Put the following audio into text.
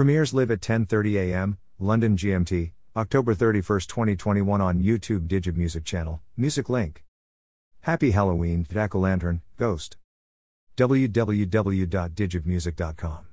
Premieres live at 10:30 a.m. London GMT, October 31, 2021 on YouTube Digib Music channel. Music link. Happy Halloween, Jack o' Lantern, Ghost. www.digibmusic.com